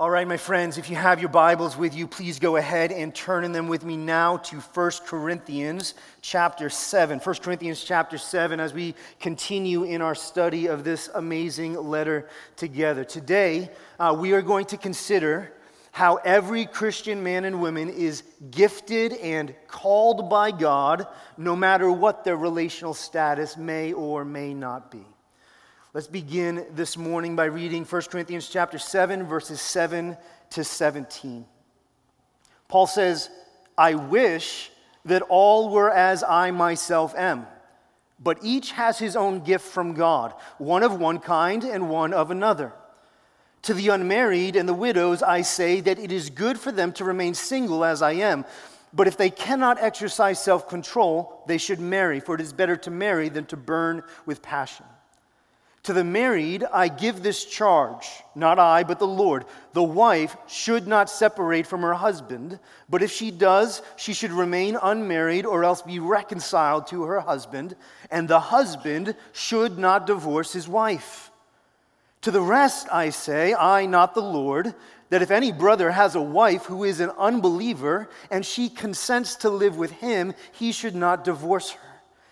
All right, my friends, if you have your Bibles with you, please go ahead and turn in them with me now to 1 Corinthians chapter 7. 1 Corinthians chapter 7 as we continue in our study of this amazing letter together. Today, uh, we are going to consider how every Christian man and woman is gifted and called by God, no matter what their relational status may or may not be. Let's begin this morning by reading 1 Corinthians chapter 7 verses 7 to 17. Paul says, "I wish that all were as I myself am, but each has his own gift from God, one of one kind and one of another." To the unmarried and the widows, I say that it is good for them to remain single as I am. But if they cannot exercise self control, they should marry, for it is better to marry than to burn with passion. To the married, I give this charge, not I, but the Lord. The wife should not separate from her husband, but if she does, she should remain unmarried or else be reconciled to her husband, and the husband should not divorce his wife. To the rest, I say, I, not the Lord, that if any brother has a wife who is an unbeliever and she consents to live with him, he should not divorce her.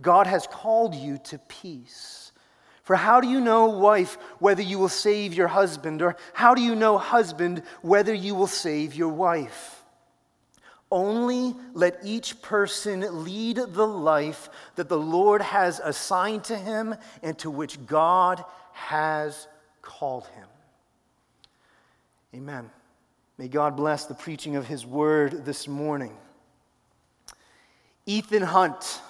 God has called you to peace. For how do you know, wife, whether you will save your husband? Or how do you know, husband, whether you will save your wife? Only let each person lead the life that the Lord has assigned to him and to which God has called him. Amen. May God bless the preaching of his word this morning. Ethan Hunt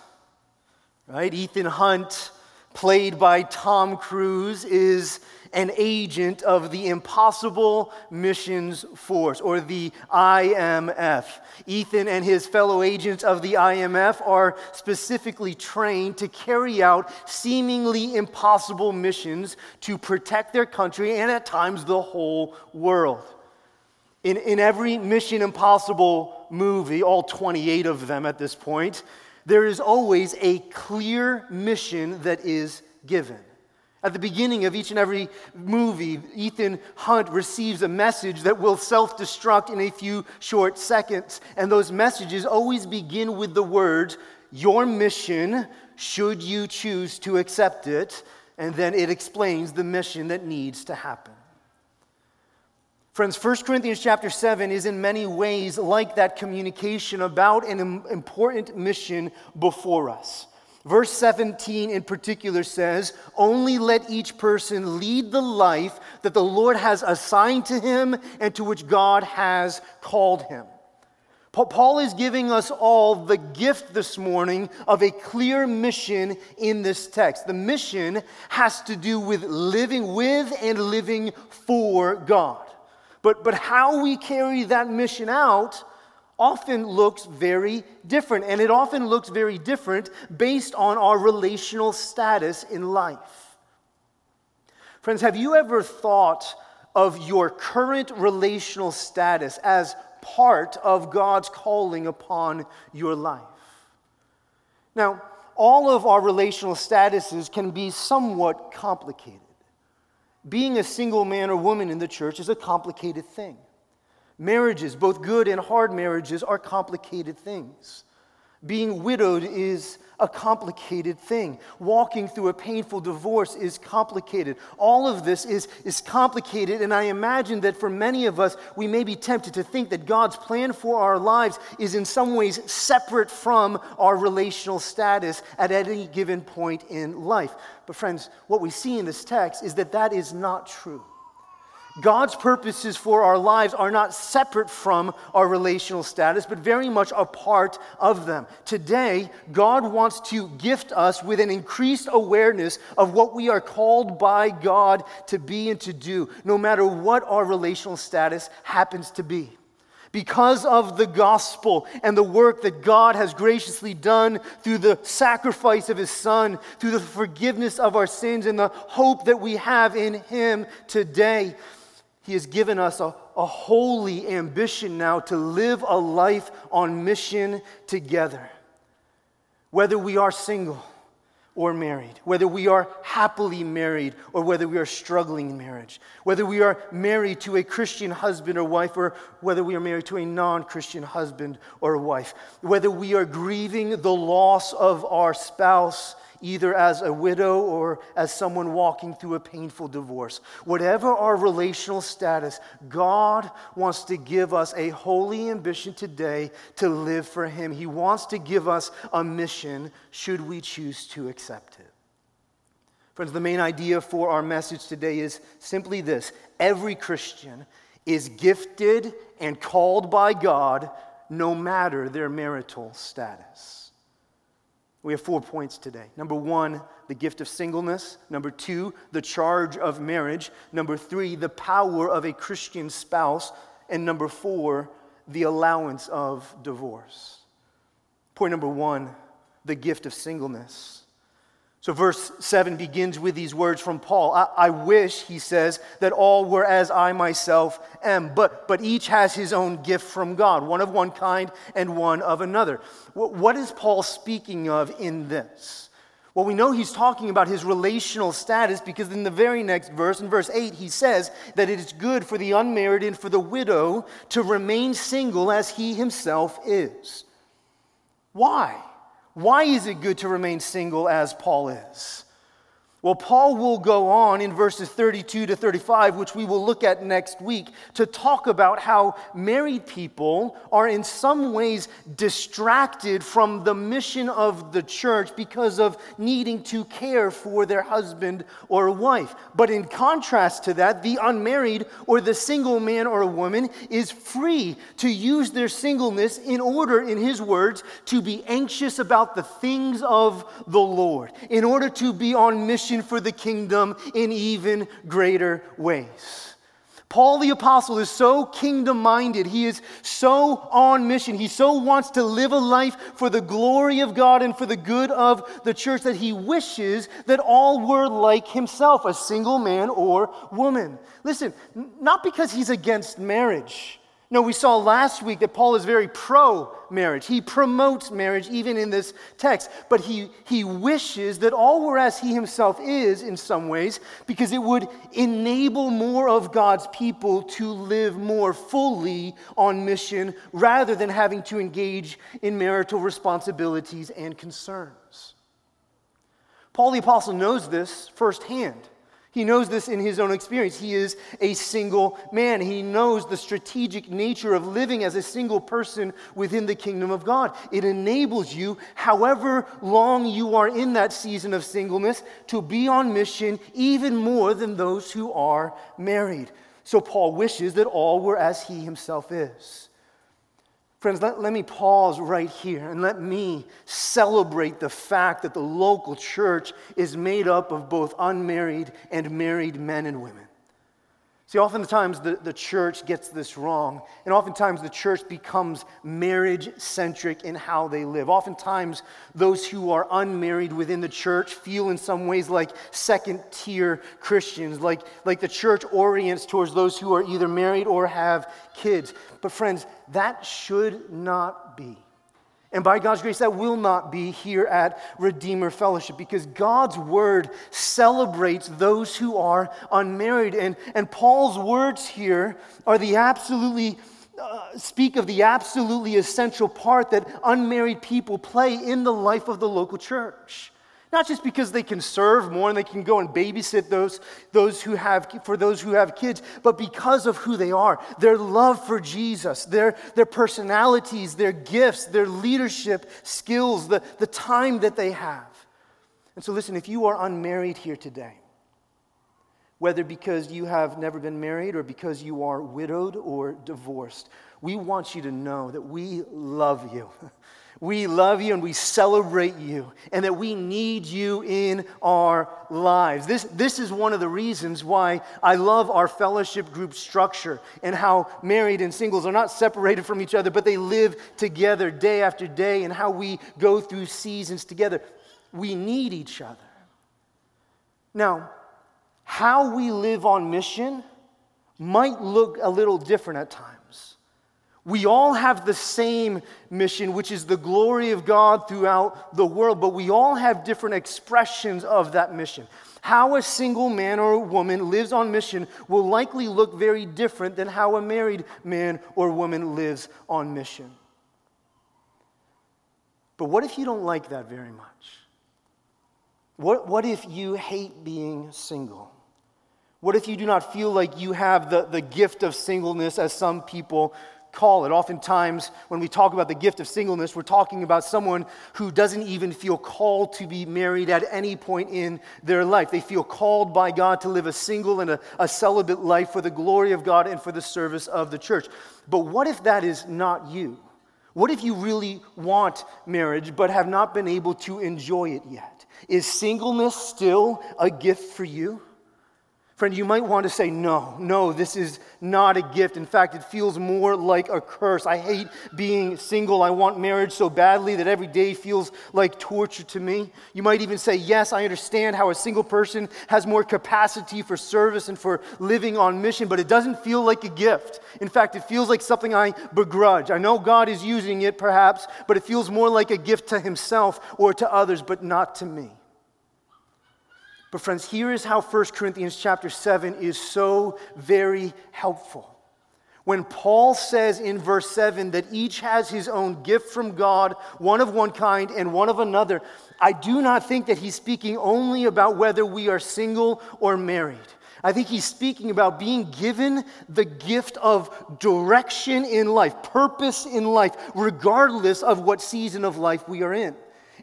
right? Ethan Hunt, played by Tom Cruise, is an agent of the Impossible Missions Force, or the IMF. Ethan and his fellow agents of the IMF are specifically trained to carry out seemingly impossible missions to protect their country and at times the whole world. In, in every Mission Impossible movie, all 28 of them at this point, there is always a clear mission that is given. At the beginning of each and every movie, Ethan Hunt receives a message that will self destruct in a few short seconds. And those messages always begin with the words, Your mission, should you choose to accept it. And then it explains the mission that needs to happen. Friends, 1 Corinthians chapter 7 is in many ways like that communication about an important mission before us. Verse 17 in particular says, Only let each person lead the life that the Lord has assigned to him and to which God has called him. Paul is giving us all the gift this morning of a clear mission in this text. The mission has to do with living with and living for God. But, but how we carry that mission out often looks very different. And it often looks very different based on our relational status in life. Friends, have you ever thought of your current relational status as part of God's calling upon your life? Now, all of our relational statuses can be somewhat complicated being a single man or woman in the church is a complicated thing. Marriages, both good and hard marriages, are complicated things. Being widowed is a complicated thing. Walking through a painful divorce is complicated. All of this is, is complicated, and I imagine that for many of us, we may be tempted to think that God's plan for our lives is in some ways separate from our relational status at any given point in life. But, friends, what we see in this text is that that is not true. God's purposes for our lives are not separate from our relational status, but very much a part of them. Today, God wants to gift us with an increased awareness of what we are called by God to be and to do, no matter what our relational status happens to be. Because of the gospel and the work that God has graciously done through the sacrifice of his son, through the forgiveness of our sins, and the hope that we have in him today, he has given us a, a holy ambition now to live a life on mission together. Whether we are single, or married, whether we are happily married or whether we are struggling in marriage, whether we are married to a Christian husband or wife or whether we are married to a non Christian husband or wife, whether we are grieving the loss of our spouse either as a widow or as someone walking through a painful divorce. Whatever our relational status, God wants to give us a holy ambition today to live for Him. He wants to give us a mission should we choose to accept it. Friends, the main idea for our message today is simply this every Christian is gifted and called by God no matter their marital status. We have four points today. Number one, the gift of singleness. Number two, the charge of marriage. Number three, the power of a Christian spouse. And number four, the allowance of divorce. Point number one, the gift of singleness. So, verse 7 begins with these words from Paul. I, I, wish, he says, that all were as I myself am, but, but each has his own gift from God, one of one kind and one of another. What, what is Paul speaking of in this? Well, we know he's talking about his relational status because in the very next verse, in verse 8, he says that it is good for the unmarried and for the widow to remain single as he himself is. Why? Why is it good to remain single as Paul is? Well, Paul will go on in verses 32 to 35, which we will look at next week, to talk about how married people are in some ways distracted from the mission of the church because of needing to care for their husband or wife. But in contrast to that, the unmarried or the single man or a woman is free to use their singleness in order, in his words, to be anxious about the things of the Lord, in order to be on mission for the kingdom in even greater ways. Paul the Apostle is so kingdom minded. He is so on mission. He so wants to live a life for the glory of God and for the good of the church that he wishes that all were like himself, a single man or woman. Listen, not because he's against marriage. No, we saw last week that Paul is very pro marriage. He promotes marriage even in this text, but he, he wishes that all were as he himself is in some ways because it would enable more of God's people to live more fully on mission rather than having to engage in marital responsibilities and concerns. Paul the Apostle knows this firsthand. He knows this in his own experience. He is a single man. He knows the strategic nature of living as a single person within the kingdom of God. It enables you, however long you are in that season of singleness, to be on mission even more than those who are married. So Paul wishes that all were as he himself is. Friends, let, let me pause right here and let me celebrate the fact that the local church is made up of both unmarried and married men and women. See, oftentimes the, the church gets this wrong, and oftentimes the church becomes marriage centric in how they live. Oftentimes, those who are unmarried within the church feel in some ways like second tier Christians, like, like the church orients towards those who are either married or have kids. But, friends, that should not be. And by God's grace, that will not be here at Redeemer Fellowship because God's word celebrates those who are unmarried. And, and Paul's words here are the absolutely, uh, speak of the absolutely essential part that unmarried people play in the life of the local church. Not just because they can serve more and they can go and babysit those, those who have, for those who have kids, but because of who they are, their love for Jesus, their, their personalities, their gifts, their leadership skills, the, the time that they have. And so, listen, if you are unmarried here today, whether because you have never been married or because you are widowed or divorced, we want you to know that we love you. We love you and we celebrate you, and that we need you in our lives. This, this is one of the reasons why I love our fellowship group structure and how married and singles are not separated from each other, but they live together day after day, and how we go through seasons together. We need each other. Now, how we live on mission might look a little different at times. We all have the same mission, which is the glory of God throughout the world, but we all have different expressions of that mission. How a single man or woman lives on mission will likely look very different than how a married man or woman lives on mission. But what if you don't like that very much? What, what if you hate being single? What if you do not feel like you have the, the gift of singleness as some people call it. Oftentimes, when we talk about the gift of singleness, we're talking about someone who doesn't even feel called to be married at any point in their life. They feel called by God to live a single and a, a celibate life for the glory of God and for the service of the church. But what if that is not you? What if you really want marriage but have not been able to enjoy it yet? Is singleness still a gift for you? Friend, you might want to say, no, no, this is not a gift. In fact, it feels more like a curse. I hate being single. I want marriage so badly that every day feels like torture to me. You might even say, yes, I understand how a single person has more capacity for service and for living on mission, but it doesn't feel like a gift. In fact, it feels like something I begrudge. I know God is using it perhaps, but it feels more like a gift to himself or to others, but not to me. But friends, here is how 1 Corinthians chapter 7 is so very helpful. When Paul says in verse 7 that each has his own gift from God, one of one kind and one of another, I do not think that he's speaking only about whether we are single or married. I think he's speaking about being given the gift of direction in life, purpose in life, regardless of what season of life we are in.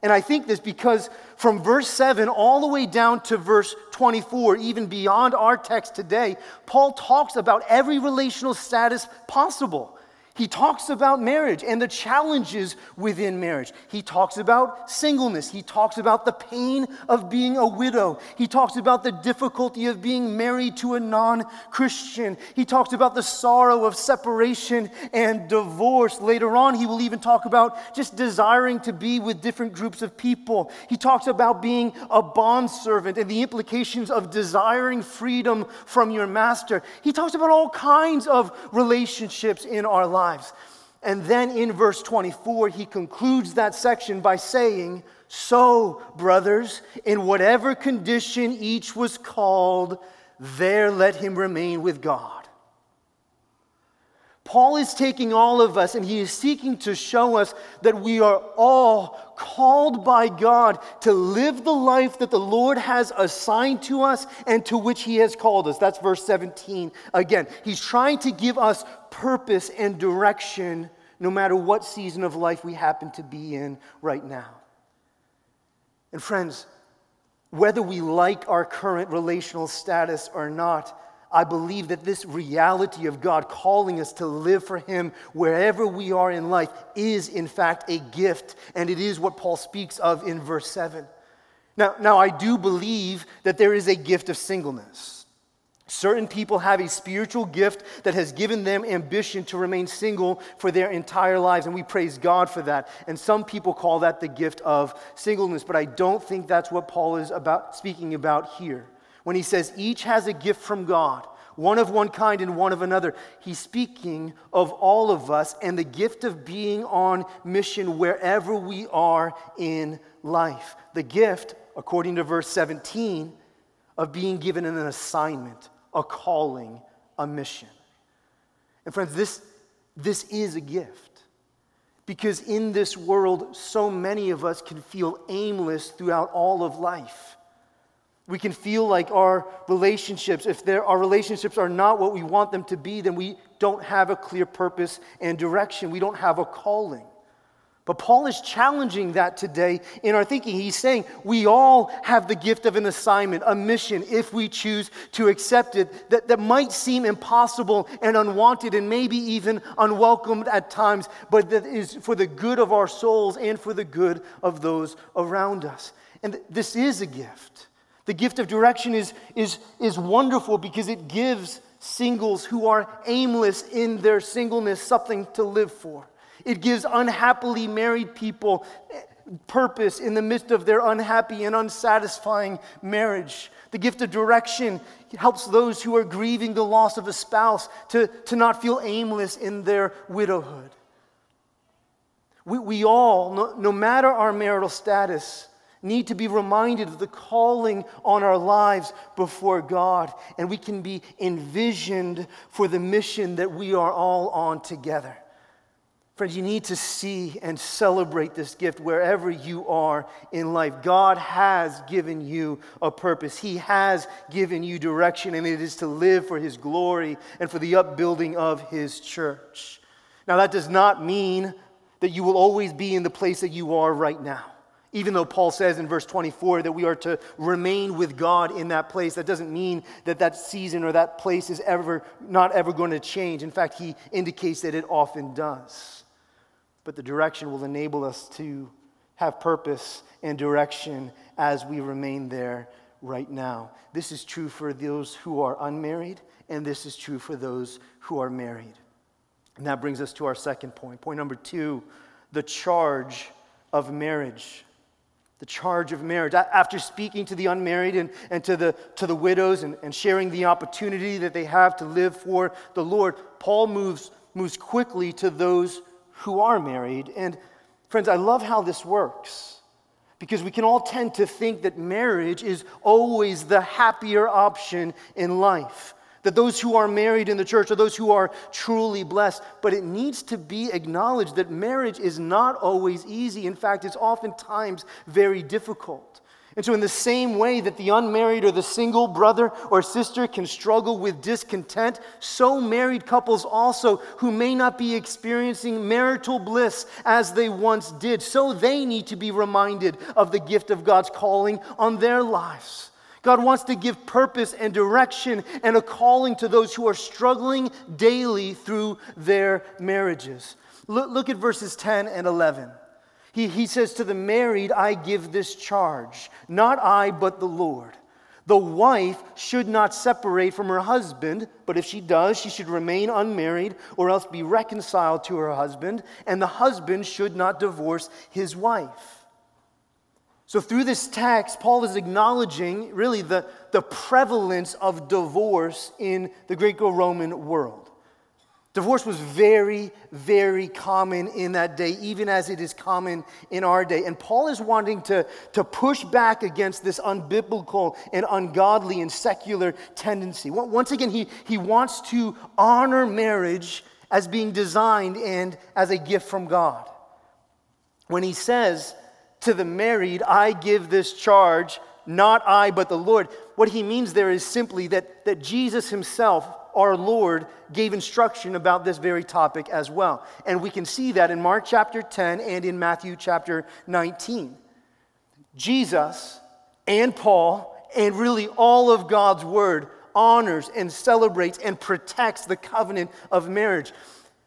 And I think this because from verse 7 all the way down to verse 24, even beyond our text today, Paul talks about every relational status possible. He talks about marriage and the challenges within marriage. He talks about singleness. He talks about the pain of being a widow. He talks about the difficulty of being married to a non Christian. He talks about the sorrow of separation and divorce. Later on, he will even talk about just desiring to be with different groups of people. He talks about being a bondservant and the implications of desiring freedom from your master. He talks about all kinds of relationships in our lives lives. And then in verse 24, he concludes that section by saying, So, brothers, in whatever condition each was called, there let him remain with God. Paul is taking all of us and he is seeking to show us that we are all called by God to live the life that the Lord has assigned to us and to which he has called us. That's verse 17. Again, he's trying to give us purpose and direction no matter what season of life we happen to be in right now. And friends, whether we like our current relational status or not, I believe that this reality of God calling us to live for Him wherever we are in life is, in fact, a gift, and it is what Paul speaks of in verse 7. Now, now I do believe that there is a gift of singleness. Certain people have a spiritual gift that has given them ambition to remain single for their entire lives, and we praise God for that. And some people call that the gift of singleness, but I don't think that's what Paul is about speaking about here when he says each has a gift from God, one of one kind and one of another. He's speaking of all of us and the gift of being on mission wherever we are in life. The gift, according to verse 17, of being given an assignment, a calling, a mission. And friends, this, this is a gift. Because in this world, so many of us can feel aimless throughout all of life. We can feel like our relationships, if our relationships are not what we want them to be, then we don't have a clear purpose and direction. We don't have a calling. But Paul is challenging that today in our thinking. He's saying we all have the gift of an assignment, a mission, if we choose to accept it, that, that might seem impossible and unwanted and maybe even unwelcomed at times, but that is for the good of our souls and for the good of those around us. And this is a gift. The gift of direction is, is, is wonderful because it gives singles who are aimless in their singleness something to live for. It gives unhappily married people eh, purpose in the midst of their unhappy and unsatisfying marriage. The gift of direction helps those who are grieving the loss of a spouse to, to not feel aimless in their widowhood. We, we all, no, no matter our marital status, need to be reminded of the calling on our lives before God, and we can be envisioned for the mission that we are all on together. Friends, you need to see and celebrate this gift wherever you are in life. God has given you a purpose, He has given you direction, and it is to live for His glory and for the upbuilding of His church. Now, that does not mean that you will always be in the place that you are right now. Even though Paul says in verse 24 that we are to remain with God in that place, that doesn't mean that that season or that place is ever not ever going to change. In fact, he indicates that it often does but the direction will enable us to have purpose and direction as we remain there right now. This is true for those who are unmarried, and this is true for those who are married. And that brings us to our second point. Point number two the charge of marriage. The charge of marriage. After speaking to the unmarried and, and to, the, to the widows and, and sharing the opportunity that they have to live for the Lord, Paul moves, moves quickly to those who are married. And friends, I love how this works because we can all tend to think that marriage is always the happier option in life. That those who are married in the church are those who are truly blessed. But it needs to be acknowledged that marriage is not always easy. In fact, it's oftentimes very difficult. And so, in the same way that the unmarried or the single brother or sister can struggle with discontent, so married couples also who may not be experiencing marital bliss as they once did, so they need to be reminded of the gift of God's calling on their lives. God wants to give purpose and direction and a calling to those who are struggling daily through their marriages. Look, look at verses 10 and 11. He, he says, To the married, I give this charge, not I, but the Lord. The wife should not separate from her husband, but if she does, she should remain unmarried or else be reconciled to her husband, and the husband should not divorce his wife. So, through this text, Paul is acknowledging really the, the prevalence of divorce in the Greco Roman world. Divorce was very, very common in that day, even as it is common in our day. And Paul is wanting to, to push back against this unbiblical and ungodly and secular tendency. Once again, he, he wants to honor marriage as being designed and as a gift from God. When he says to the married, I give this charge, not I, but the Lord, what he means there is simply that, that Jesus himself our Lord gave instruction about this very topic as well. And we can see that in Mark chapter 10 and in Matthew chapter 19. Jesus and Paul, and really all of God's word, honors and celebrates and protects the covenant of marriage.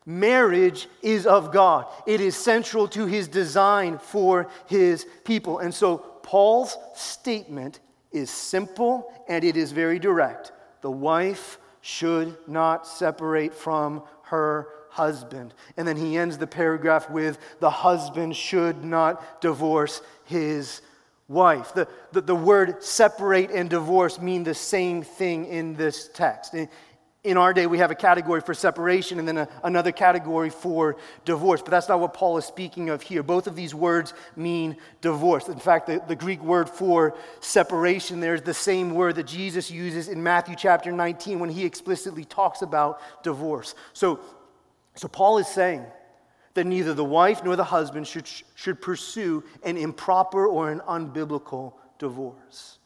Marriage is of God, it is central to his design for his people. And so Paul's statement is simple and it is very direct. The wife should not separate from her husband. And then he ends the paragraph with the husband should not divorce his wife. The, the, the, word separate and divorce mean the same thing in this text in our day, we have a category for separation and then a, another category for divorce. But that's not what Paul is speaking of here. Both of these words mean divorce. In fact, the, the Greek word for separation there is the same word that Jesus uses in Matthew chapter 19 when he explicitly talks about divorce. So, so Paul is saying that neither the wife nor the husband should, should pursue an improper or an unbiblical divorce.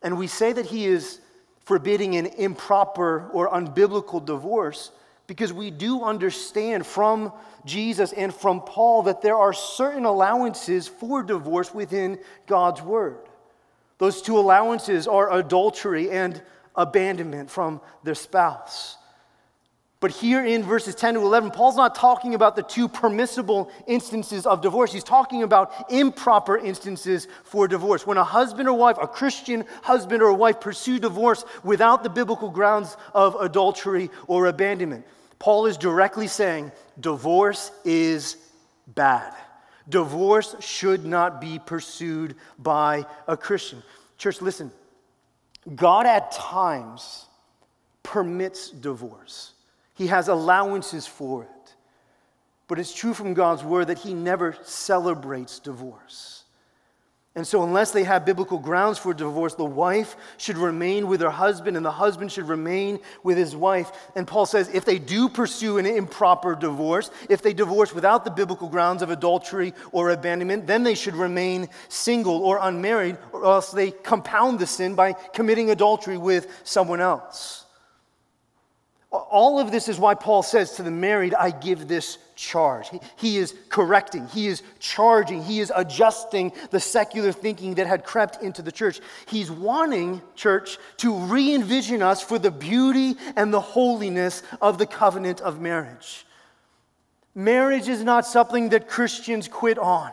And we say that he is forbidding an improper or unbiblical divorce because we do understand from Jesus and from Paul that there are certain allowances for divorce within God's word. Those two allowances are adultery and abandonment from their spouse. But here in verses 10 to 11, Paul's not talking about the two permissible instances of divorce. He's talking about improper instances for divorce. When a husband or wife, a Christian husband or wife, pursue divorce without the biblical grounds of adultery or abandonment, Paul is directly saying divorce is bad. Divorce should not be pursued by a Christian. Church, listen. God at times permits divorce. He has allowances for it. But it's true from God's word that He never celebrates divorce. And so, unless they have biblical grounds for divorce, the wife should remain with her husband and the husband should remain with his wife. And Paul says if they do pursue an improper divorce, if they divorce without the biblical grounds of adultery or abandonment, then they should remain single or unmarried, or else they compound the sin by committing adultery with someone else. All of this is why Paul says to the married, I give this charge. He, is correcting, he is charging, he is adjusting the secular thinking that had crept into the church. He's wanting, church, to re envision us for the beauty and the holiness of the covenant of marriage. Marriage is not something that Christians quit on.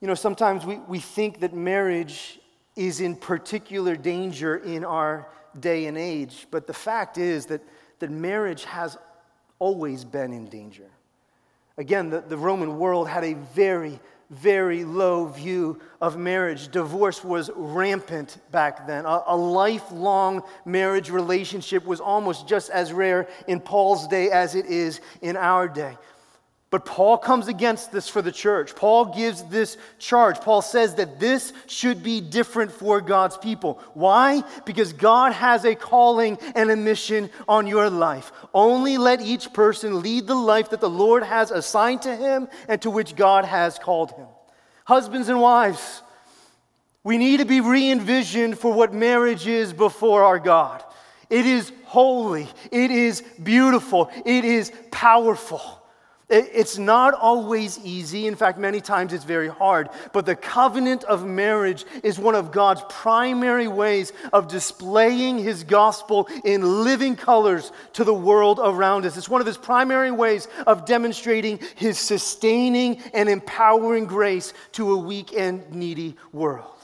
You know, sometimes we, we think that marriage is in particular danger in our day and age, but the fact is that, that marriage has always been in danger. Again, the, the Roman world had a very, very low view of marriage. Divorce was rampant back then. A, a, lifelong marriage relationship was almost just as rare in Paul's day as it is in our day. But Paul comes against this for the church. Paul gives this charge. Paul says that this should be different for God's people. Why? Because God has a calling and a mission on your life. Only let each person lead the life that the Lord has assigned to him and to which God has called him. Husbands and wives, we need to be re envisioned for what marriage is before our God. It is holy, it is beautiful, it is powerful. It's not always easy. In fact, many times it's very hard. But the covenant of marriage is one of God's primary ways of displaying his gospel in living colors to the world around us. It's one of his primary ways of demonstrating his sustaining and empowering grace to a weak and needy world.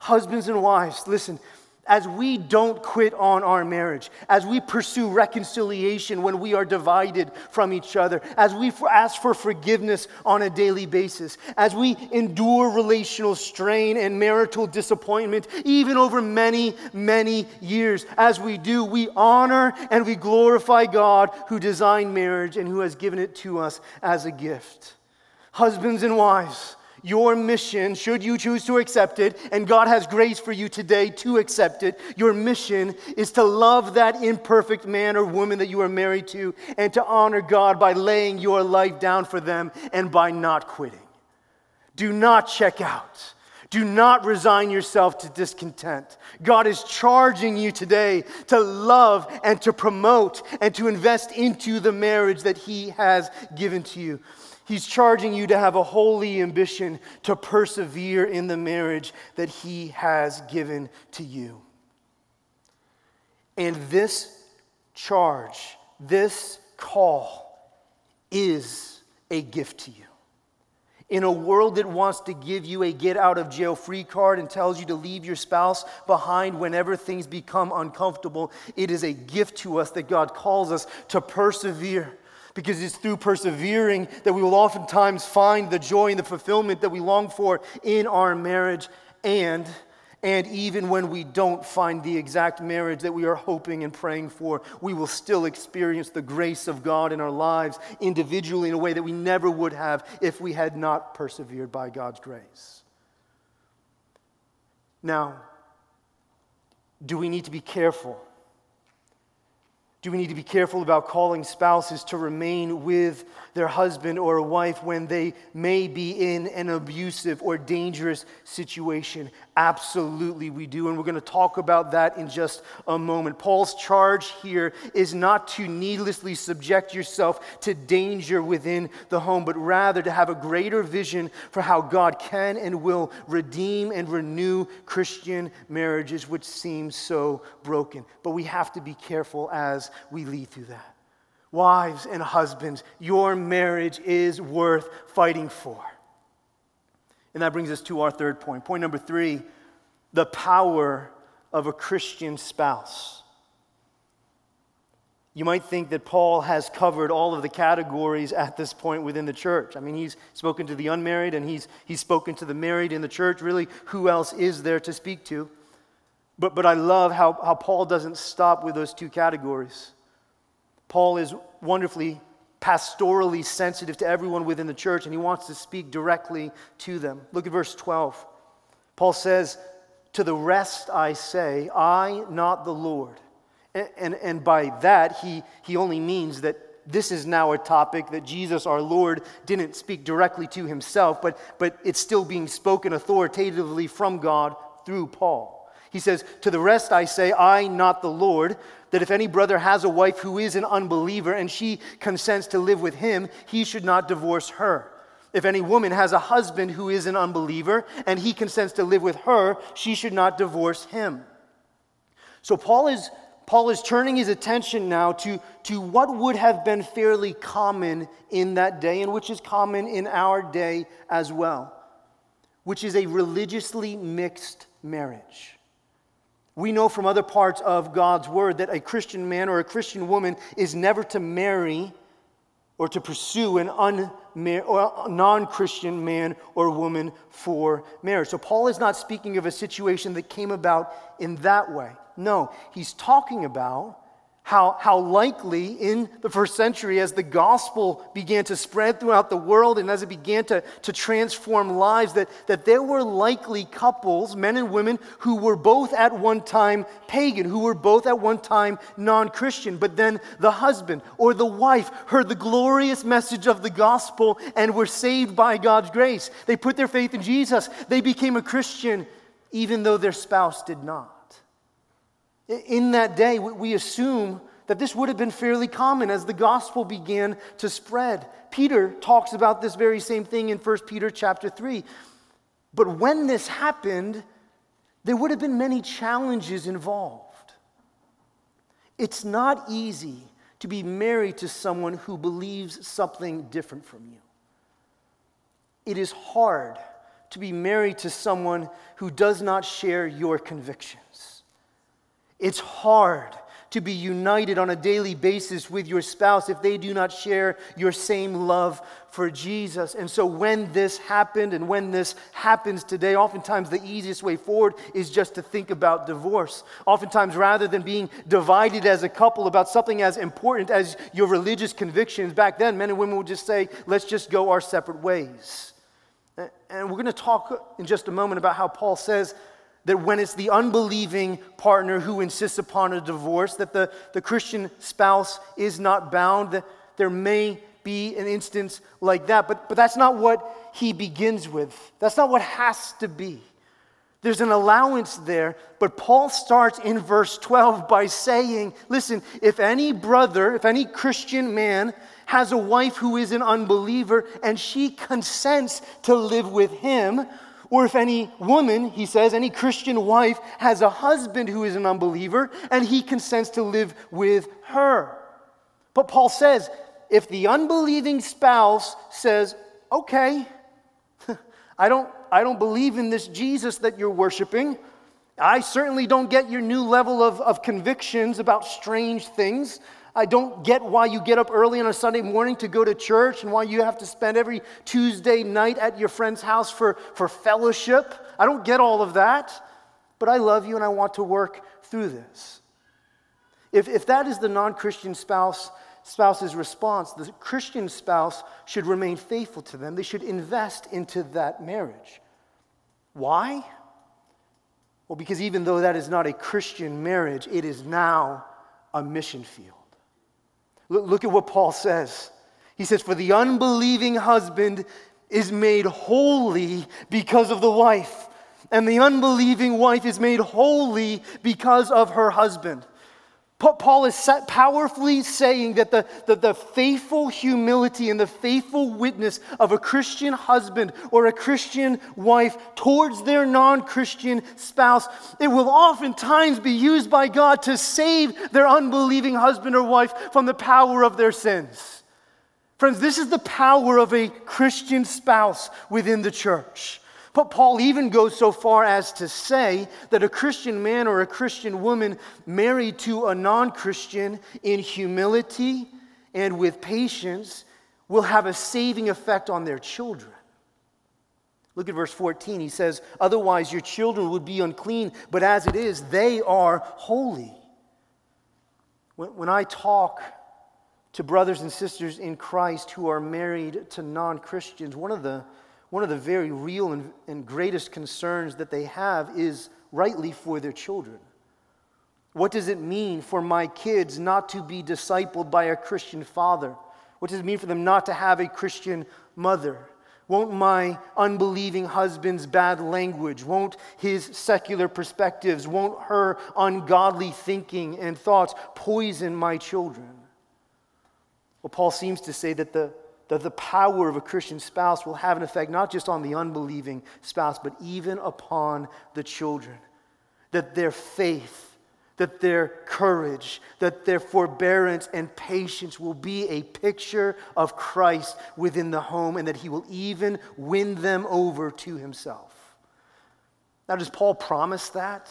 Husbands and wives, listen, as we don't quit on our marriage, as we pursue reconciliation when we are divided from each other, as we ask for forgiveness on a daily basis, as we endure relational strain and marital disappointment, even over many, many years, as we do, we honor and we glorify God who designed marriage and who has given it to us as a gift. Husbands and wives, your mission, should you choose to accept it, and God has grace for you today to accept it, your mission is to love that imperfect man or woman that you are married to and to honor God by laying your life down for them and by not quitting. Do not check out. Do not resign yourself to discontent. God is charging you today to love and to promote and to invest into the marriage that He has given to you. He's charging you to have a holy ambition to persevere in the marriage that He has given to you. And this charge, this call, is a gift to you. In a world that wants to give you a get out of jail free card and tells you to leave your spouse behind whenever things become uncomfortable, it is a gift to us that God calls us to persevere because it's through persevering that we will oftentimes find the joy and the fulfillment that we long for in our marriage and and even when we don't find the exact marriage that we are hoping and praying for, we will still experience the grace of God in our lives individually in a way that we never would have if we had not persevered by God's grace. Now, do we need to be careful Do we need to be careful about calling spouses to remain with their husband or wife when they may be in an abusive or dangerous situation? Absolutely, we do. And we're going to talk about that in just a moment. Paul's charge here is not to needlessly subject yourself to danger within the home, but rather to have a greater vision for how God can and will redeem and renew Christian marriages, which seem so broken. But we have to be careful as we lead through that. Wives and husbands, your marriage is worth fighting for. And that brings us to our third point. Point number three the power of a Christian spouse. You might think that Paul has covered all of the categories at this point within the church. I mean, he's spoken to the unmarried and he's, he's spoken to the married in the church. Really, who else is there to speak to? But, but I love how, how Paul doesn't stop with those two categories. Paul is wonderfully pastorally sensitive to everyone within the church, and he wants to speak directly to them. Look at verse 12. Paul says, To the rest I say, I, not the Lord. And, and, and by that, he, he only means that this is now a topic that Jesus, our Lord, didn't speak directly to himself, but, but it's still being spoken authoritatively from God through Paul. He says, To the rest I say, I, not the Lord, that if any brother has a wife who is an unbeliever and she consents to live with him, he should not divorce her. If any woman has a husband who is an unbeliever and he consents to live with her, she should not divorce him. So Paul is, Paul is turning his attention now to, to what would have been fairly common in that day and which is common in our day as well, which is a religiously mixed marriage. We know from other parts of God's word that a Christian man or a Christian woman is never to marry or to pursue an non Christian man or woman for marriage. So, Paul is not speaking of a situation that came about in that way. No, he's talking about how, how likely in the first century, as the gospel began to spread throughout the world and as it began to, to transform lives, that, that there were likely couples, men and women, who were both at one time pagan, who were both at one time non Christian. But then the husband or the wife heard the glorious message of the gospel and were saved by God's grace. They put their faith in Jesus, they became a Christian, even though their spouse did not. In that day, we assume that this would have been fairly common as the gospel began to spread. Peter talks about this very same thing in 1 Peter chapter 3. But when this happened, there would have been many challenges involved. It's not easy to be married to someone who believes something different from you. It is hard to be married to someone who does not share your convictions. It's hard to be united on a daily basis with your spouse if they do not share your same love for Jesus. And so, when this happened and when this happens today, oftentimes the easiest way forward is just to think about divorce. Oftentimes, rather than being divided as a couple about something as important as your religious convictions, back then, men and women would just say, let's just go our separate ways. And we're going to talk in just a moment about how Paul says, that when it's the unbelieving partner who insists upon a divorce, that the, the Christian spouse is not bound, that there may be an instance like that. But, but that's not what he begins with. That's not what has to be. There's an allowance there, but Paul starts in verse 12 by saying, Listen, if any brother, if any Christian man has a wife who is an unbeliever and she consents to live with him, or if any woman, he says, any Christian wife has a husband who is an unbeliever and he consents to live with her. But Paul says, if the unbelieving spouse says, okay, I don't, I don't believe in this Jesus that you're worshiping. I certainly don't get your new level of, of convictions about strange things. I don't get why you get up early on a Sunday morning to go to church and why you have to spend every Tuesday night at your friend's house for, for fellowship. I don't get all of that, but I love you and I want to work through this. If, if that is the non Christian spouse, spouse's response, the Christian spouse should remain faithful to them. They should invest into that marriage. Why? Well, because even though that is not a Christian marriage, it is now a mission field. Look at what Paul says. He says, For the unbelieving husband is made holy because of the wife, and the unbelieving wife is made holy because of her husband. Paul is powerfully saying that the, the, the, faithful humility and the faithful witness of a Christian husband or a Christian wife towards their non Christian spouse, it will oftentimes be used by God to save their unbelieving husband or wife from the power of their sins. Friends, this is the power of a Christian spouse within the church. But Paul even goes so far as to say that a Christian man or a Christian woman married to a non Christian in humility and with patience will have a saving effect on their children. Look at verse 14. He says, Otherwise, your children would be unclean, but as it is, they are holy. When, I talk to brothers and sisters in Christ who are married to non Christians, one of the one of the very real and, and greatest concerns that they have is rightly for their children. What does it mean for my kids not to be discipled by a Christian father? What does it mean for them not to have a Christian mother? Won't my unbelieving husband's bad language, won't his secular perspectives, won't her ungodly thinking and thoughts poison my children? Well, Paul seems to say that the that the power of a Christian spouse will have an effect not just on the unbelieving spouse, but even upon the children. That their faith, that their courage, that their forbearance and patience will be a picture of Christ within the home, and that he will even win them over to himself. Now, does Paul promise that?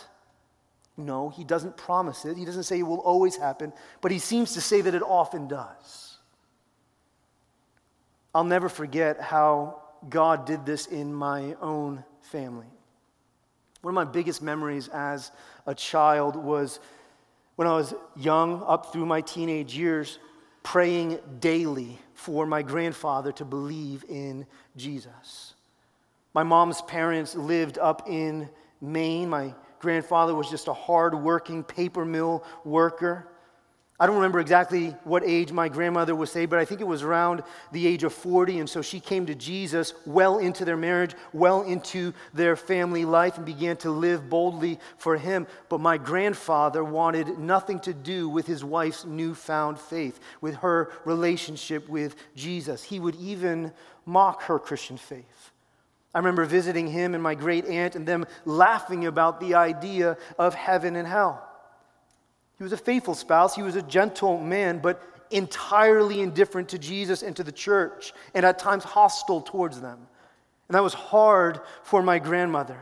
No, he doesn't promise it. He doesn't say it will always happen, but he seems to say that it often does. I'll never forget how God did this in my own family. One of my biggest memories as a child was when I was young, up through my teenage years, praying daily for my grandfather to believe in Jesus. My mom's parents lived up in Maine. My grandfather was just a hard-working paper mill worker. I don't remember exactly what age my grandmother was saved, but I think it was around the age of 40. And so she came to Jesus well into their marriage, well into their family life, and began to live boldly for him. But my grandfather wanted nothing to do with his wife's newfound faith, with her relationship with Jesus. He would even mock her Christian faith. I remember visiting him and my great aunt and them laughing about the idea of heaven and hell. He was a faithful spouse, he was a gentle man, but entirely indifferent to Jesus and to the church, and at times hostile towards them. And that was hard for my grandmother.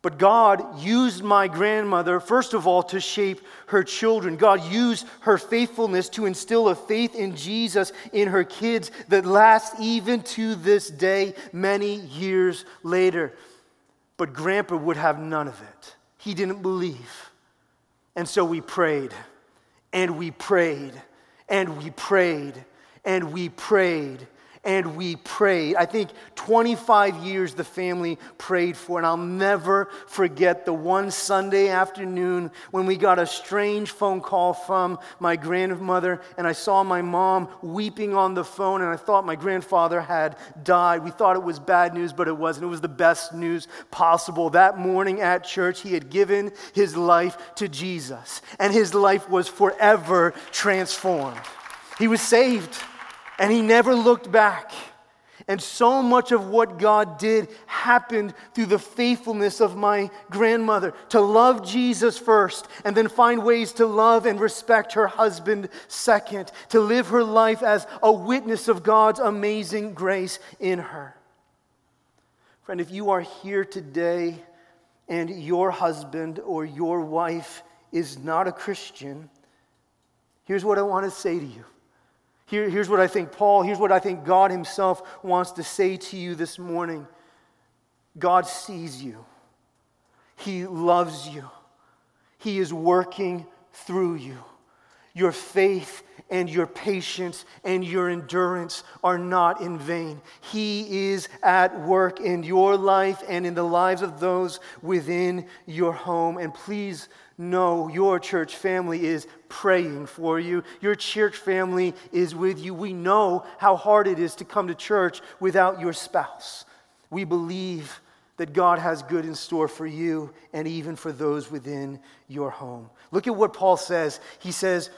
But God used my grandmother, first of all, to shape her children. God used her faithfulness to instill a faith in Jesus in her kids that lasts even to this day, many years later. But Grandpa would have none of it. He didn't believe. And so we prayed, and we prayed, and we prayed, and we prayed, and we prayed. I think 25 years the family prayed for, and I'll never forget the one Sunday afternoon when we got a strange phone call from my grandmother, and I saw my mom weeping on the phone, and I thought my grandfather had died. We thought it was bad news, but it wasn't. It was the best news possible. That morning at church, he had given his life to Jesus, and his life was forever transformed. He was saved. And he never looked back. And so much of what God did happened through the faithfulness of my grandmother to love Jesus first and then find ways to love and respect her husband second, to live her life as a witness of God's amazing grace in her. Friend, if you are here today and your husband or your wife is not a Christian, here's what I want to say to you. Here, here's what I think Paul, here's what I think God Himself wants to say to you this morning God sees you, He loves you, He is working through you. your faith and your patience and your endurance are not in vain. He is at work in your life and in the lives of those within your home. And please know your church family is praying for you. Your church family is with you. We know how hard it is to come to church without your spouse. We believe that God has good in store for you and even for those within your home. Look at what Paul says. He says,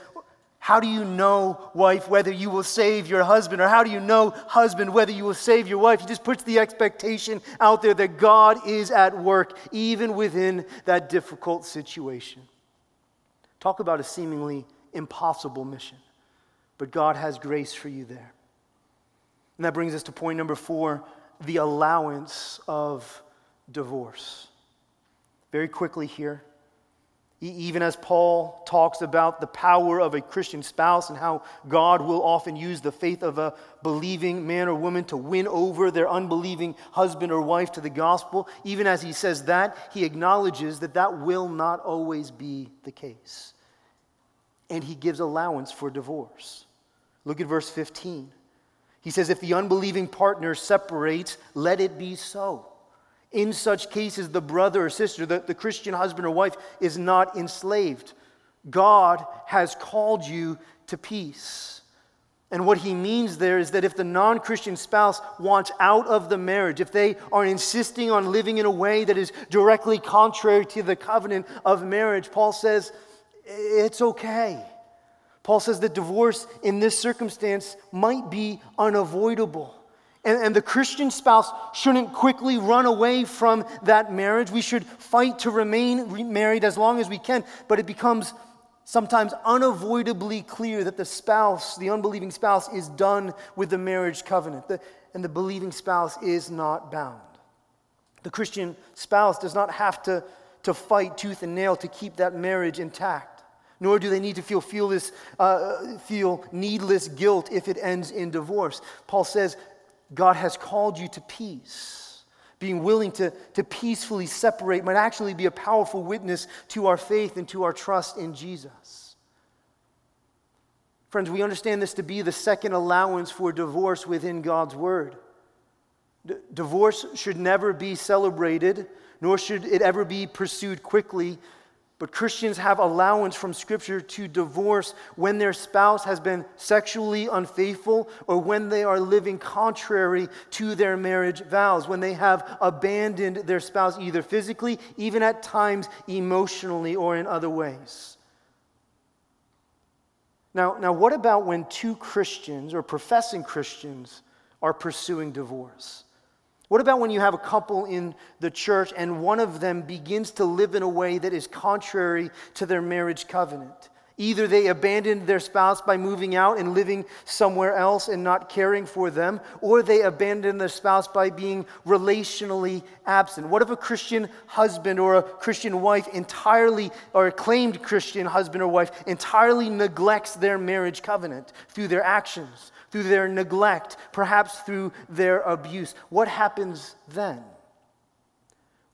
how do you know, wife, whether you will save your husband? Or how do you know, husband, whether you will save your wife? He just puts the expectation out there that God is at work even within that difficult situation. Talk about a seemingly impossible mission, but God has grace for you there. And that brings us to point number four the allowance of divorce. Very quickly here. Even as Paul talks about the power of a Christian spouse and how God will often use the faith of a believing man or woman to win over their unbelieving husband or wife to the gospel, even as he says that, he acknowledges that that will not always be the case. And he gives allowance for divorce. Look at verse 15. He says, If the unbelieving partner separates, let it be so. In such cases, the brother or sister, the, the Christian husband or wife, is not enslaved. God has called you to peace. And what he means there is that if the non Christian spouse wants out of the marriage, if they are insisting on living in a way that is directly contrary to the covenant of marriage, Paul says it's okay. Paul says that divorce in this circumstance might be unavoidable. And, and, the Christian spouse shouldn't quickly run away from that marriage. We should fight to remain married as long as we can. But it becomes sometimes unavoidably clear that the spouse, the unbelieving spouse, is done with the marriage covenant. The, and the believing spouse is not bound. The Christian spouse does not have to, to fight tooth and nail to keep that marriage intact. Nor do they need to feel, feel, this, uh, feel needless guilt if it ends in divorce. Paul says God has called you to peace. Being willing to, to peacefully separate might actually be a powerful witness to our faith and to our trust in Jesus. Friends, we understand this to be the second allowance for divorce within God's Word. D- divorce should never be celebrated, nor should it ever be pursued quickly, but Christians have allowance from Scripture to divorce when their spouse has been sexually unfaithful or when they are living contrary to their marriage vows, when they have abandoned their spouse either physically, even at times emotionally, or in other ways. Now, now what about when two Christians or professing Christians are pursuing divorce? What about when you have a couple in the church and one of them begins to live in a way that is contrary to their marriage covenant? Either they abandoned their spouse by moving out and living somewhere else and not caring for them, or they abandoned their spouse by being relationally absent. What if a Christian husband or a Christian wife entirely, or a claimed Christian husband or wife, entirely neglects their marriage covenant through their actions? Through their neglect, perhaps through their abuse. What happens then?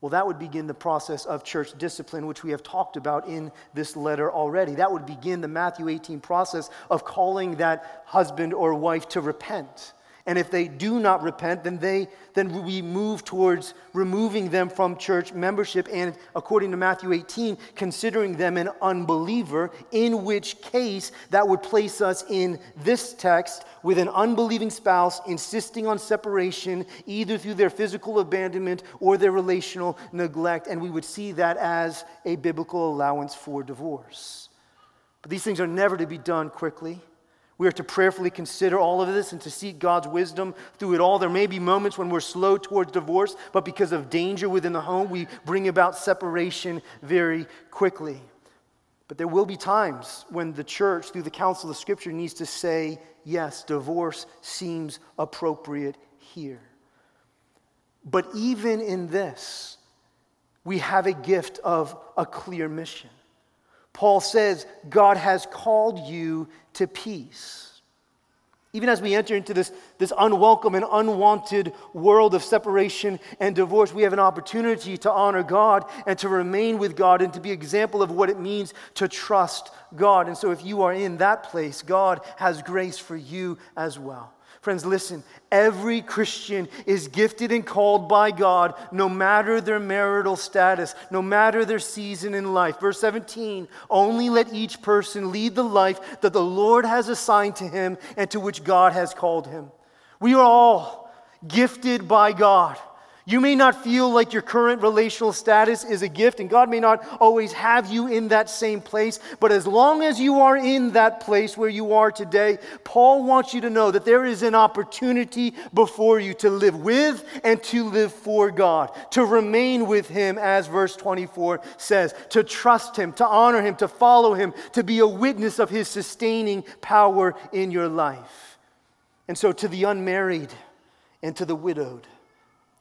Well, that would begin the process of church discipline, which we have talked about in this letter already. That would begin the Matthew 18 process of calling that husband or wife to repent. And if they do not repent, then, they, then we move towards removing them from church membership and, according to Matthew 18, considering them an unbeliever, in which case that would place us in this text with an unbelieving spouse insisting on separation, either through their physical abandonment or their relational neglect. And we would see that as a biblical allowance for divorce. But these things are never to be done quickly. We are to prayerfully consider all of this and to seek God's wisdom through it all. There may be moments when we're slow towards divorce, but because of danger within the home, we bring about separation very quickly. But there will be times when the church, through the counsel of Scripture, needs to say, yes, divorce seems appropriate here. But even in this, we have a gift of a clear mission. Paul says, God has called you to peace. Even as we enter into this, this unwelcome and unwanted world of separation and divorce, we have an opportunity to honor God and to remain with God and to be example of what it means to trust God. And so if you are in that place, God has grace for you as well. Friends, listen. Every Christian is gifted and called by God, no matter their marital status, no matter their season in life. Verse 17 only let each person lead the life that the Lord has assigned to him and to which God has called him. We are all gifted by God. You may not feel like your current relational status is a gift, and God may not always have you in that same place. But as long as you are in that place where you are today, Paul wants you to know that there is an opportunity before you to live with and to live for God, to remain with Him, as verse 24 says, to trust Him, to honor Him, to follow Him, to be a witness of His sustaining power in your life. And so, to the unmarried and to the widowed,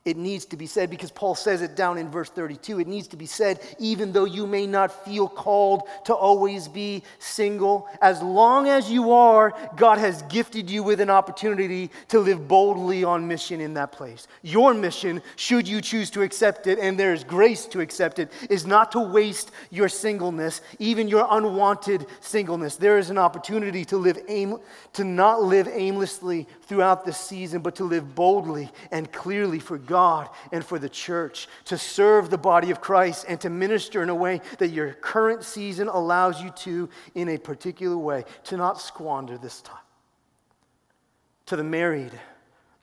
it needs to be said because Paul says it down in verse 32. It needs to be said, even though you may not feel called to always be single. As long as you are, God has gifted you with an opportunity to live boldly on mission in that place. Your mission, should you choose to accept it, and there is grace to accept it, is not to waste your singleness, even your unwanted singleness. There is an opportunity to live aim, to not live aimlessly throughout the season, but to live boldly and clearly for God God and for the church, to serve the body of Christ and to minister in a way that your current season allows you to in a particular way, to not squander this time. To the married,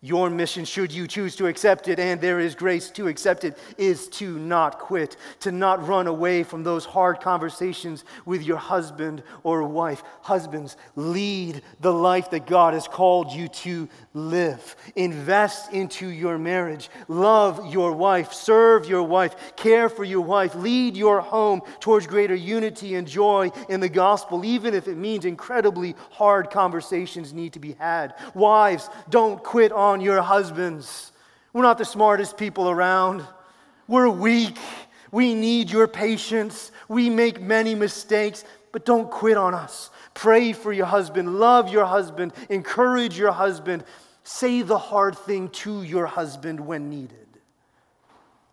your mission, should you choose to accept it, and there is grace to accept it, is to not quit, to not run away from those hard conversations with your husband or wife. Husbands, lead the life that God has called you to live. Invest into your marriage. Love your wife. Serve your wife. Care for your wife. Lead your home towards greater unity and joy in the gospel, even if it means incredibly hard conversations need to be had. Wives, don't quit on on your husbands. We're not the smartest people around. We're weak. We need your patience. We make many mistakes, but don't quit on us. Pray for your husband. Love your husband. Encourage your husband. Say the hard thing to your husband when needed.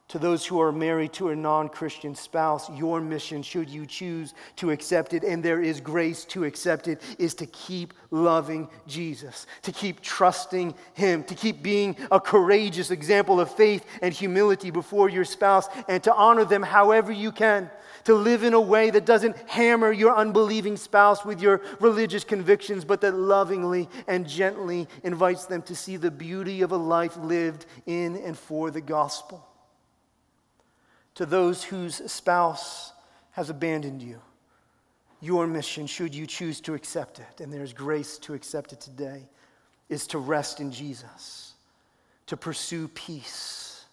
To those who are married to a non Christian spouse, your mission, should you choose to accept it, and there is grace to accept it, is to keep loving Jesus, to keep trusting Him, to keep being a courageous example of faith and humility before your spouse, and to honor them however you can. To live in a way that doesn't hammer your unbelieving spouse with your religious convictions, but that lovingly and gently invites them to see the beauty of a life lived in and for the gospel to those whose spouse has abandoned you. Your mission, should you choose to accept it, and there's grace to accept it today, is to rest in Jesus, to pursue peace.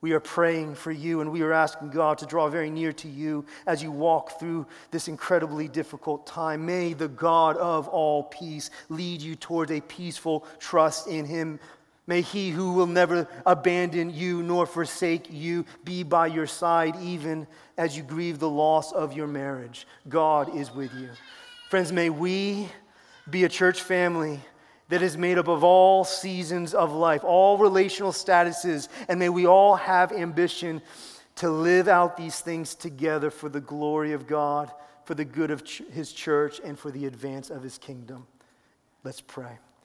We are praying for you and we are asking God to draw very near to you as you walk through this incredibly difficult time. May the God of all peace lead you toward a peaceful trust in Him May he who will never abandon you nor forsake you be by your side, even as you grieve the loss of your marriage. God is with you. Friends, may we be a church family that is made up of all seasons of life, all relational statuses, and may we all have ambition to live out these things together for the glory of God, for the good of ch- his church, and for the advance of his kingdom. Let's pray.